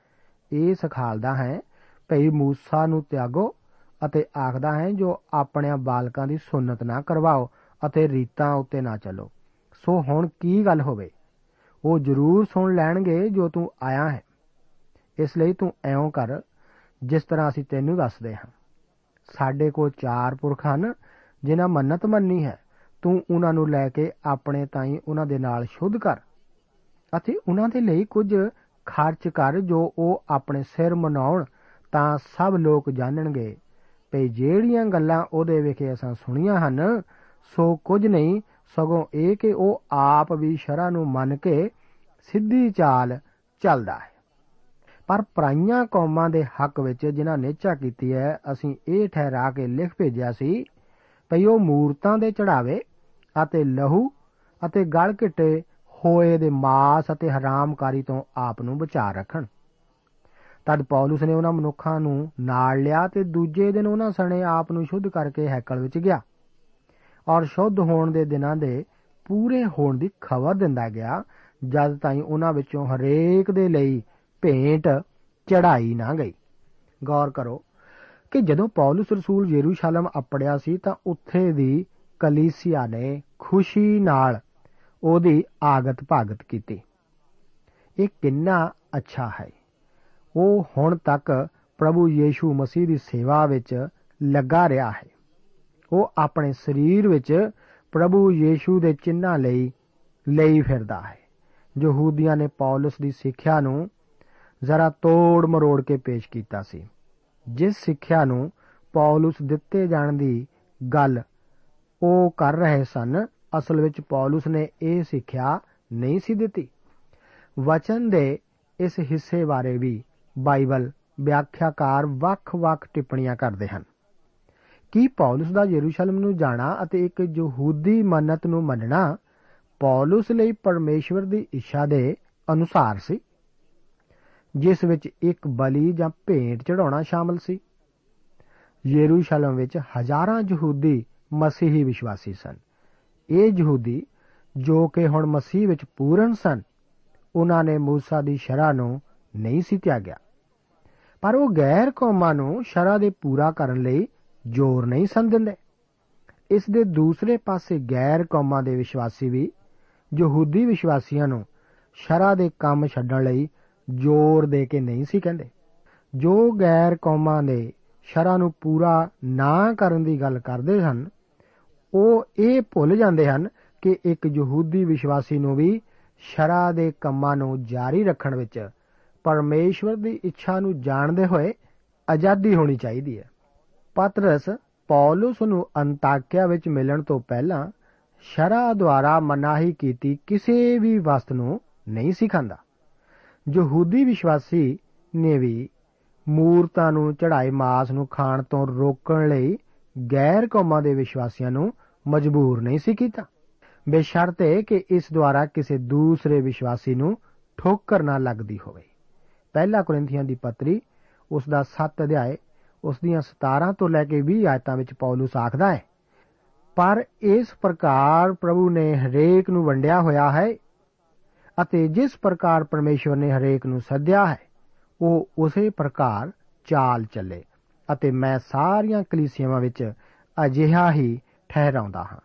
ਇਹ ਸਿਖਾਲਦਾ ਹੈ, ਭਈ ਮੂਸਾ ਨੂੰ ਤਿਆਗੋ ਅਤੇ ਆਖਦਾ ਹੈ, ਜੋ ਆਪਣੇ ਬਾਲਕਾਂ ਦੀ ਸੁਨਨਤ ਨਾ ਕਰਵਾਓ ਅਤੇ ਰੀਤਾਂ ਉੱਤੇ ਨਾ ਚੱਲੋ। ਸੋ ਹੁਣ ਕੀ ਗੱਲ ਹੋਵੇ? ਉਹ ਜ਼ਰੂਰ ਸੁਣ ਲੈਣਗੇ ਜੋ ਤੂੰ ਆਇਆ ਹੈ। ਇਸ ਲਈ ਤੂੰ ਐਉਂ ਕਰ, ਜਿਸ ਤਰ੍ਹਾਂ ਅਸੀਂ ਤੈਨੂੰ ਦੱਸਦੇ ਹਾਂ। ਸਾਡੇ ਕੋਲ ਚਾਰ ਪੁਰਖ ਹਨ, ਜਿਨ੍ਹਾਂ ਮੰਨਤ ਮੰਨੀ ਹੈ। ਤੂੰ ਉਹਨਾਂ ਨੂੰ ਲੈ ਕੇ ਆਪਣੇ ਤਾਈਂ ਉਹਨਾਂ ਦੇ ਨਾਲ ਸ਼ੁੱਧ ਕਰ। ਅਤੇ ਉਹਨਾਂ ਦੇ ਲਈ ਕੁਝ ਖਰਚ ਕਰ, ਜੋ ਉਹ ਆਪਣੇ ਸਿਰ ਮਨਾਉਣ, ਤਾਂ ਸਭ ਲੋਕ ਜਾਣਨਗੇ। ਤੇ ਜਿਹੜੀਆਂ ਗੱਲਾਂ ਉਹਦੇ ਵਿਖੇ ਅਸਾਂ ਸੁਣੀਆਂ ਹਨ, ਸੋ ਕੁਝ ਨਹੀਂ, ਸਗੋਂ ਇਹ ਕਿ ਉਹ ਆਪ ਵੀ ਸ਼ਰ੍ਹਾ ਨੂੰ ਮੰਨ ਕੇ ਸਿੱਧੀ ਚਾਲ ਚੱਲਦਾ ਹੈ। ਪਰ ਪਰਾਈਆਂ ਕੌਮਾਂ ਦੇ ਹੱਕ ਵਿੱਚ ਜਿਨ੍ਹਾਂ ਨੇਚਾ ਕੀਤੀ ਹੈ, ਅਸੀਂ ਇਹ ਠਹਿਰਾ ਕੇ ਲਿਖ ਭੇਜਿਆ ਸੀ ਭਈ ਉਹ ਮੂਰਤਾਂ ਦੇ ਚੜਾਵੇ ਅਤੇ ਲਹੂ ਅਤੇ ਗਲ ਘਿੱਟੇ ਹੋਏ ਦੇ ਮਾਸ ਅਤੇ ਹਰਾਮਕਾਰੀ ਤੋਂ ਆਪ ਨੂੰ ਬਚਾ ਰੱਖਣ। ਤਦ ਪੌਲਸ ਨੇ ਉਹਨਾਂ ਮਨੁੱਖਾਂ ਨੂੰ ਨਾਲ ਲਿਆ ਤੇ ਦੂਜੇ ਦਿਨ ਉਹਨਾਂ ਸਣੇ ਆਪ ਨੂੰ ਸ਼ੁੱਧ ਕਰਕੇ ਹੈਕਲ ਵਿੱਚ ਗਿਆ ਔਰ ਸ਼ੁੱਧ ਹੋਣ ਦੇ ਦਿਨਾਂ ਦੇ ਪੂਰੇ ਹੋਣ ਦੀ ਖਬਰ ਦਿੰਦਾ ਗਿਆ, ਜਦ ਤਾਈਂ ਉਹਨਾਂ ਵਿੱਚੋਂ ਹਰੇਕ ਦੇ ਲਈ ਭੇਂਟ ਚੜਾਈ ਨਾ ਗਈ। ਗੌਰ ਕਰੋ ਕਿ ਜਦੋਂ ਪੌਲਸ ਰਸੂਲ ਯਰੂਸ਼ਲਮ ਅਪੜਿਆ ਸੀ ਤਾਂ ਉੱਥੇ ਦੀ ਕਲੀਸਿਆ ਨੇ ਖੁਸ਼ੀ ਨਾਲ ਉਹਦੀ ਆਗਤ ਭਾਗਤ ਕੀਤੀ। ਇਹ ਕਿੰਨਾ ਅੱਛਾ ਹੈ। ਉਹ ਹੁਣ ਤੱਕ ਪ੍ਰਭੂ ਯੀਸ਼ੂ ਮਸੀਹ ਦੀ ਸੇਵਾ ਵਿੱਚ ਲੱਗਾ ਰਿਹਾ ਹੈ। ਉਹ ਆਪਣੇ ਸਰੀਰ ਵਿੱਚ ਪ੍ਰਭੂ ਯੀਸ਼ੂ ਦੇ ਚਿੰਨ੍ਹਾਂ ਲਈ ਲਈ ਫਿਰਦਾ ਹੈ। ਯਹੂਦੀਆਂ ਨੇ ਪੌਲਸ ਦੀ ਸਿੱਖਿਆ ਨੂੰ ਜ਼ਰਾ ਤੋੜ ਮਰੋੜ ਕੇ ਪੇਸ਼ ਕੀਤਾ ਸੀ। ਜਿਸ ਸਿੱਖਿਆ ਨੂੰ ਪੌਲਸ ਦਿੱਤੇ ਜਾਣ ਦੀ ਗੱਲ ਉਹ ਕਰ ਰਹੇ ਸਨ, ਅਸਲ ਵਿੱਚ ਪੌਲਸ ਨੇ ਇਹ ਸਿੱਖਿਆ ਨਹੀਂ ਸੀ ਦਿੱਤੀ। ਵਚਨ ਦੇ ਇਸ ਹਿੱਸੇ ਬਾਰੇ ਵੀ ਬਾਈਬਲ ਵਿਆਖਿਆਕਾਰ ਵੱਖ-ਵੱਖ ਟਿੱਪਣੀਆਂ ਕਰਦੇ ਹਨ। ਕੀ ਪੌਲਸ ਦਾ ਯਰੂਸ਼ਲਮ ਨੂੰ ਜਾਣਾ ਅਤੇ ਇੱਕ ਯਹੂਦੀ ਮੰਨਤ ਨੂੰ ਮੰਨਣਾ ਪੌਲਸ ਲਈ ਪਰਮੇਸ਼ਵਰ ਦੀ ਇੱਛਾ ਦੇ ਅਨੁਸਾਰ ਸੀ? ਜਿਸ ਵਿੱਚ ਇੱਕ ਬਲੀ ਜਾਂ ਭੇਂਟ ਚੜਾਉਣਾ ਸ਼ਾਮਲ ਸੀ ਯਰੂਸ਼ਲਮ ਵਿੱਚ ਹਜ਼ਾਰਾਂ ਯਹੂਦੀ ਮਸੀਹੀ ਵਿਸ਼ਵਾਸੀ ਸਨ ਇਹ ਯਹੂਦੀ ਜੋ ਕਿ ਹੁਣ ਮਸੀਹ ਵਿੱਚ ਪੂਰਨ ਸਨ ਉਹਨਾਂ ਨੇ موسی ਦੀ ਸ਼ਰ੍ਹਾ ਨੂੰ ਨਹੀਂ ਸੀ ਤਿਆਗਿਆ ਪਰ ਉਹ ਗੈਰ ਕੌਮਾਂ ਨੂੰ ਸ਼ਰ੍ਹਾ ਦੇ ਪੂਰਾ ਕਰਨ ਲਈ ਜ਼ੋਰ ਨਹੀਂ ਸਨ ਦਿੰਦੇ ਇਸ ਦੇ ਦੂਸਰੇ ਪਾਸੇ ਗੈਰ ਕੌਮਾਂ ਦੇ ਵਿਸ਼ਵਾਸੀ ਵੀ ਯਹੂਦੀ ਵਿਸ਼ਵਾਸੀਆਂ ਨੂੰ ਸ਼ਰ੍ਹਾ ਦੇ ਕੰਮ ਛੱਡਣ ਲਈ ਜ਼ੋਰ ਦੇ ਕੇ ਨਹੀਂ ਸੀ ਕਹਿੰਦੇ। ਜੋ ਗੈਰ ਕੌਮਾਂ ਦੇ ਸ਼ਰ੍ਹਾ ਨੂੰ ਪੂਰਾ ਨਾ ਕਰਨ ਦੀ ਗੱਲ ਕਰਦੇ ਹਨ ਉਹ ਇਹ ਭੁੱਲ ਜਾਂਦੇ ਹਨ ਕਿ ਇੱਕ ਯਹੂਦੀ ਵਿਸ਼ਵਾਸੀ ਨੂੰ ਵੀ ਸ਼ਰ੍ਹਾ ਦੇ ਕੰਮਾਂ ਨੂੰ ਜਾਰੀ ਰੱਖਣ ਵਿੱਚ ਪਰਮੇਸ਼ਵਰ ਦੀ ਇੱਛਾ ਨੂੰ ਜਾਣਦੇ ਹੋਏ ਆਜ਼ਾਦੀ ਹੋਣੀ ਚਾਹੀਦੀ ਹੈ। ਪਤਰਸ ਪੌਲਸ ਨੂੰ ਅੰਤਾਕਿਆ ਵਿੱਚ ਮਿਲਣ ਤੋਂ ਪਹਿਲਾਂ ਸ਼ਰ੍ਹਾ ਦੁਆਰਾ ਮਨਾਹੀ ਕੀਤੀ ਕਿਸੇ ਵੀ ਵਸਤ ਨੂੰ ਨਹੀਂ ਸਿਖਾਂਦਾ ਯਹੂਦੀ ਵਿਸ਼ਵਾਸੀ ਨੇ ਵੀ ਮੂਰਤਾਂ ਨੂੰ ਚੜਾਏ ਮਾਸ ਨੂੰ ਖਾਣ ਤੋਂ ਰੋਕਣ ਲਈ ਗੈਰ ਕੌਮਾਂ ਦੇ ਵਿਸ਼ਵਾਸੀਆਂ ਨੂੰ ਮਜਬੂਰ ਨਹੀਂ ਸੀ ਕੀਤਾ। ਬੇਸ਼ਰਤੇ ਕਿ ਇਸ ਦੁਆਰਾ ਕਿਸੇ ਦੂਸਰੇ ਵਿਸ਼ਵਾਸੀ ਨੂੰ ਠੋਕਰ ਨਾ ਲੱਗਦੀ ਹੋਵੇ। ਪਹਿਲਾ ਕੋਰਿੰਥੀਆਂ ਦੀ ਪੱਤਰੀ, ਉਸ ਦਾ 7 ਅਧਿਆਏ, ਉਸ ਦੀਆਂ 17 ਤੋਂ ਲੈ ਕੇ 20 ਆਇਤਾਂ ਵਿੱਚ ਪੌਲਸ ਆਖਦਾ ਹੈ, ਪਰ ਇਸ ਪ੍ਰਕਾਰ ਪ੍ਰਭੂ ਨੇ ਹਰੇਕ ਨੂੰ ਵੰਡਿਆ ਹੋਇਆ ਹੈ ਅਤੇ ਜਿਸ ਪ੍ਰਕਾਰ ਪਰਮੇਸ਼ਵਰ ਨੇ ਹਰੇਕ ਨੂੰ ਸੱਦਿਆ ਹੈ, ਉਹ ਉਸੇ ਪ੍ਰਕਾਰ ਚਾਲ ਚੱਲੇ ਅਤੇ ਮੈਂ ਸਾਰੀਆਂ ਕਲੀਸਿਆਵਾਂ ਵਿੱਚ ਅਜਿਹਾ ਹੀ ਠਹਿਰਾਉਂਦਾ ਹਾਂ।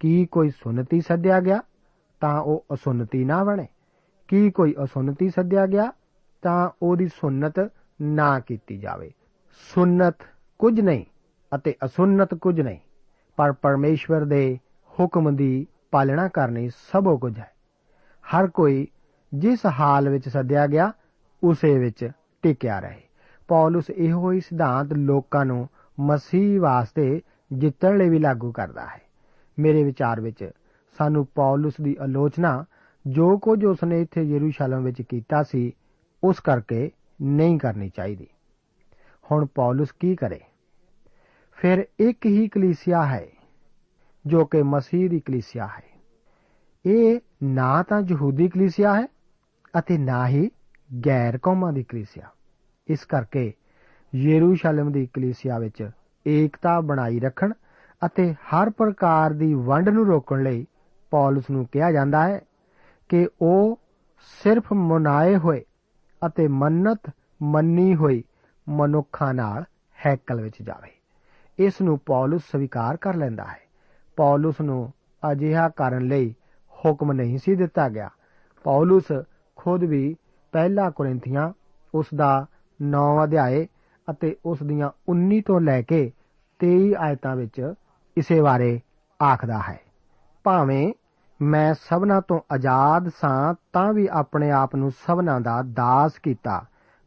ਕੀ ਕੋਈ ਸੁਨਤੀ ਸੱਦਿਆ ਗਿਆ, ਤਾਂ ਉਹ ਅਸੁਨਤੀ ਨਾ ਬਣੇ। ਕੀ ਕੋਈ ਅਸੁਨਤੀ ਸੱਦਿਆ ਗਿਆ, ਤਾਂ ਉਹਦੀ ਸੁਨਤ ਨਾ ਕੀਤੀ ਜਾਵੇ। ਸੁਨਤ ਕੁਝ ਨਹੀਂ ਅਤੇ ਅਸੁਨਤ ਕੁਝ ਨਹੀਂ, ਪਰ ਪਰਮੇਸ਼ਵਰ ਦੇ ਹੁਕਮ ਦੀ ਪਾਲਣਾ ਕਰਨੀ ਸਭੋ ਕੁਝ ਹੈ। ਹਰ ਕੋਈ ਜਿਸ ਹਾਲ ਵਿੱਚ ਸੱਦਿਆ ਗਿਆ, ਉਸੇ ਵਿੱਚ ਟਿਕਿਆ ਰਹੇ। ਪੌਲਸ ਇਹੋ ਹੀ ਸਿਧਾਂਤ ਲੋਕਾਂ ਨੂੰ ਮਸੀਹ ਵਾਸਤੇ ਜਿੱਤਣ ਲਈ ਵੀ ਲਾਗੂ ਕਰਦਾ ਹੈ। ਮੇਰੇ ਵਿਚਾਰ ਵਿੱਚ ਸਾਨੂੰ ਪੌਲਸ ਦੀ ਆਲੋਚਨਾ ਜੋ ਕੁਝ ਉਸਨੇ ਇੱਥੇ ਯਰੂਸ਼ਲਮ ਵਿੱਚ ਕੀਤਾ ਸੀ, ਉਸ ਕਰਕੇ ਨਹੀਂ ਕਰਨੀ ਚਾਹੀਦੀ। ਹੁਣ ਪੌਲਸ ਕੀ ਕਰੇ? ਫਿਰ ਇੱਕ ਹੀ ਕਲੀਸਿਆ ਹੈ, ਜੋ ਕਿ ਮਸੀਹ ਦੀ ਕਲੀਸਿਆ ਹੈ। ਇਹ ਨਾ ਤਾਂ ਯਹੂਦੀ ਕਲੀਸਿਆ ਹੈ ਅਤੇ ਨਾ ਹੀ ਗੈਰ ਕੌਮਾਂ ਦੀ ਕਲੀਸਿਆ। ਇਸ ਕਰਕੇ ਯਰੂਸ਼ਲਮ ਦੀ ਕਲੀਸਿਆ ਵਿੱਚ ਏਕਤਾ ਬਣਾਈ ਰੱਖਣ ਅਤੇ ਹਰ ਪ੍ਰਕਾਰ ਦੀ ਵੰਡ ਨੂੰ ਰੋਕਣ ਲਈ ਪੌਲਸ ਨੂੰ ਕਿਹਾ ਜਾਂਦਾ ਹੈ ਕਿ ਉਹ ਸਿਰਫ ਮਨਾਏ ਹੋਏ ਅਤੇ ਮੰਨਤ ਮੰਨੀ ਹੋਈ ਮਨੁੱਖਾਂ ਨਾਲ ਹੈਕਲ ਵਿੱਚ ਜਾਵੇ। ਇਸ ਨੂੰ ਪੌਲਸ ਸਵੀਕਾਰ ਕਰ ਲੈਂਦਾ ਹੈ। ਪੌਲਸ ਨੂੰ ਅਜਿਹਾ ਕਰਨ ਲਈ ਹੁਕਮ ਨਹੀਂ ਸੀ ਦਿੱਤਾ ਗਿਆ। ਪੌਲਸ ਖੁਦ ਵੀ ਪਹਿਲਾ ਕੋਰਿੰਥੀਆਂ ਉਸ ਦਾ 9 ਅਧਿਆਏ ਅਤੇ ਉਸ ਦੀਆਂ 19 ਤੋਂ ਲੈ ਕੇ 23 ਆਇਤਾਂ ਵਿੱਚ ਇਸੇ ਬਾਰੇ ਆਖਦਾ ਹੈ। ਭਾਵੇਂ ਮੈਂ ਸਭਨਾ ਤੋਂ ਆਜ਼ਾਦ ਸਾਂ, ਤਾਂ ਵੀ ਆਪਣੇ ਆਪ ਨੂੰ ਸਭਨਾ ਦਾ ਦਾਸ ਕੀਤਾ।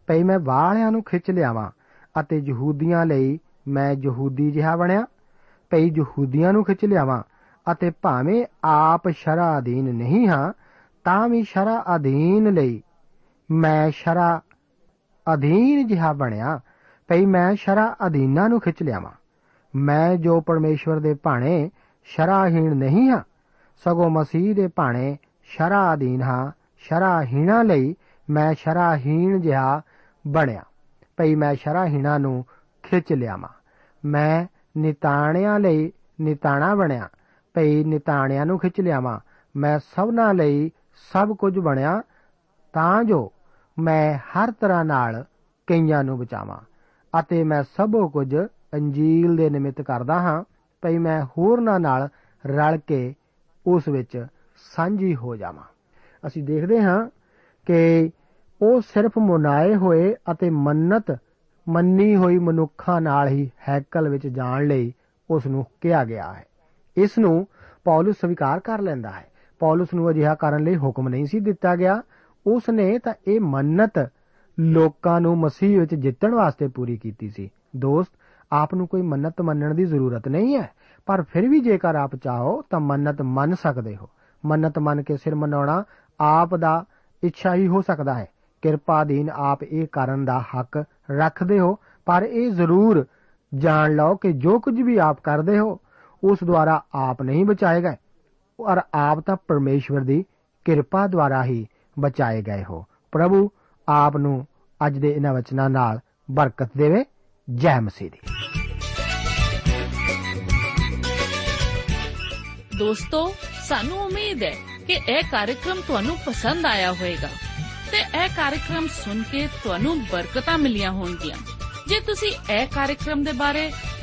ਪਈ ਮੈਂ ਵਾਲਿਆਂ ਨੂੰ ਖਿੱਚ ਲਿਆਵਾਂ ਅਤੇ ਯਹੂਦੀਆਂ ਲਈ ਮੈਂ ਯਹੂਦੀ ਜਿਹਾ ਬਣਿਆ। ਪਈ ਯਹੂਦੀਆਂ ਨੂੰ ਖਿੱਚ ਲਿਆਵਾਂ ਅਤੇ ਭਾਵੇਂ ਆਪ ਸ਼ਰਾ ਅਧੀਨ ਨਹੀਂ ਹਾਂ, ਤਾਂ ਵੀ ਸ਼ਰਾ ਅਧੀਨ ਲਈ ਮੈਂ ਸ਼ਰਾ ਅਧੀਨ ਜਿਹਾ ਬਣਿਆ ਪਈ ਮੈਂ ਸ਼ਰਾ ਅਧੀਨਾਂ ਨੂੰ ਖਿੱਚ ਲਿਆਵਾਂ। ਮੈਂ ਜੋ ਪਰਮੇਸ਼ਵਰ ਦੇ ਭਾਣੇ ਸ਼ਰਾਹੀਣ ਨਹੀਂ ਹਾਂ, ਸਗੋਂ ਮਸੀਹ ਦੇ ਭਾਣੇ ਸ਼ਰਾ ਅਧੀਨ ਹਾਂ, ਸ਼ਰਾਹੀਣਾ ਲਈ ਮੈਂ ਸ਼ਰਾਹੀਣ ਜਿਹਾ ਬਣਿਆ ਪਈ ਮੈਂ ਸ਼ਰਾਹੀਣਾ ਨੂੰ ਖਿੱਚ ਲਿਆਵਾਂ। ਮੈਂ ਨਿਤਾਣਿਆਂ ਲਈ ਨਿਤਾਣਾ ਬਣਿਆ ਪਈ ਨਿਤਾਣਿਆਂ ਨੂੰ ਖਿੱਚ ਲਿਆਵਾਂ। ਮੈਂ ਸਭਨਾ ਲਈ ਸਭ ਕੁਝ ਬਣਿਆ, ਤਾਂ ਜੋ ਮੈਂ ਹਰ ਤਰ੍ਹਾਂ ਨਾਲ ਕਈਆਂ ਨੂੰ ਬਚਾਵਾਂ। ਅਤੇ ਮੈਂ ਸਭੋ ਕੁਝ ਅੰਜੀਲ ਦੇ ਨਿਮਿਤ ਕਰਦਾ ਹਾਂ, ਭਈ ਮੈਂ ਹੋਰਨਾਂ ਨਾਲ ਰਲ ਕੇ ਉਸ ਵਿੱਚ ਸਾਂਝੀ ਹੋ ਜਾਵਾਂ। ਅਸੀਂ ਦੇਖਦੇ ਹਾਂ ਕਿ ਉਹ ਸਿਰਫ ਮੁਨਾਏ ਹੋਏ ਅਤੇ ਮੰਨਤ, ਮੰਨੀ ਹੋਈ ਮਨੁੱਖਾਂ ਨਾਲ ਹੀ ਹੈਕਲ ਵਿੱਚ ਜਾਣ ਲਈ ਉਸ ਨੂੰ ਕਿਹਾ ਗਿਆ ਹੈ। ਇਸ ਨੂੰ ਪੌਲਸ ਸਵੀਕਾਰ ਕਰ ਲੈਂਦਾ ਹੈ। ਪੌਲਸ ਨੂੰ ਅਜਿਹਾ ਕਰਨ ਲਈ ਹੁਕਮ ਨਹੀਂ ਸੀ ਦਿੱਤਾ ਗਿਆ। ਉਸ ਨੇ ਤਾਂ ਇਹ ਮੰਨਤ ਲੋਕਾਂ ਨੂੰ ਮਸੀਹ ਵਿੱਚ ਜਿੱਤਣ ਵਾਸਤੇ ਪੂਰੀ ਕੀਤੀ ਸੀ। ਦੋਸਤ, ਆਪ ਨੂੰ ਕੋਈ ਮੰਨਤ ਮੰਨਣ ਦੀ ਜ਼ਰੂਰਤ ਨਹੀਂ ਹੈ, ਪਰ ਫਿਰ ਵੀ ਜੇਕਰ ਆਪ ਚਾਹੋ ਤਾਂ ਮੰਨਤ ਮੰਨ ਸਕਦੇ ਹੋ। ਮੰਨਤ ਮੰਨ ਕੇ ਸਿਰ ਮਨਾਉਣਾ ਆਪ ਦਾ ਇੱਛਾ ਹੀ ਹੋ ਸਕਦਾ ਹੈ। ਕਿਰਪਾ ਦੀਨ ਆਪ ਇਹ ਕਰਨ ਦਾ ਹੱਕ ਰੱਖਦੇ ਹੋ, ਪਰ ਇਹ ਜ਼ਰੂਰ ਜਾਣ ਲਓ ਕਿ ਜੋ ਕੁਝ ਵੀ ਆਪ ਕਰਦੇ ਹੋ ਉਸ ਦੁਆਰਾ ਆਪ ਨਹੀਂ ਬਚਾਏ ਗਏ। ਔਰ ਆਪ ਤਾਂ ਪਰਮੇਸ਼ਵਰ ਦੀ ਕਿਰਪਾ ਦੁਆਰਾ ਹੀ ਬਚਾਏ ਗਏ ਹੋ। ਪ੍ਰਭੂ ਆਪ ਨੂੰ ਅੱਜ ਦੇ ਇਹਨਾਂ ਵਚਨਾਂ ਨਾਲ ਬਰਕਤ ਦੇਵੇ। ਜੈ ਮਸੀਹ ਦੀ।
ਦੋਸਤੋ, ਸਾਨੂੰ ਉਮੀਦ ਹੈ ਕਿ ਇਹ ਕਾਰਜਕ੍ਰਮ ਤੁਹਾਨੂੰ ਪਸੰਦ ਆਇਆ ਹੋਵੇਗਾ ਤੇ ਇਹ ਕਾਰਜਕ੍ਰਮ ਸੁਣ ਕੇ ਤੁਹਾਨੂੰ ਬਰਕਤਾਂ ਮਿਲੀਆਂ ਹੋਣਗੀਆਂ। ਜੇ ਤੁਸੀਂ ਇਹ ਕਾਰਜਕ੍ਰਮ ਦੇ ਬਾਰੇ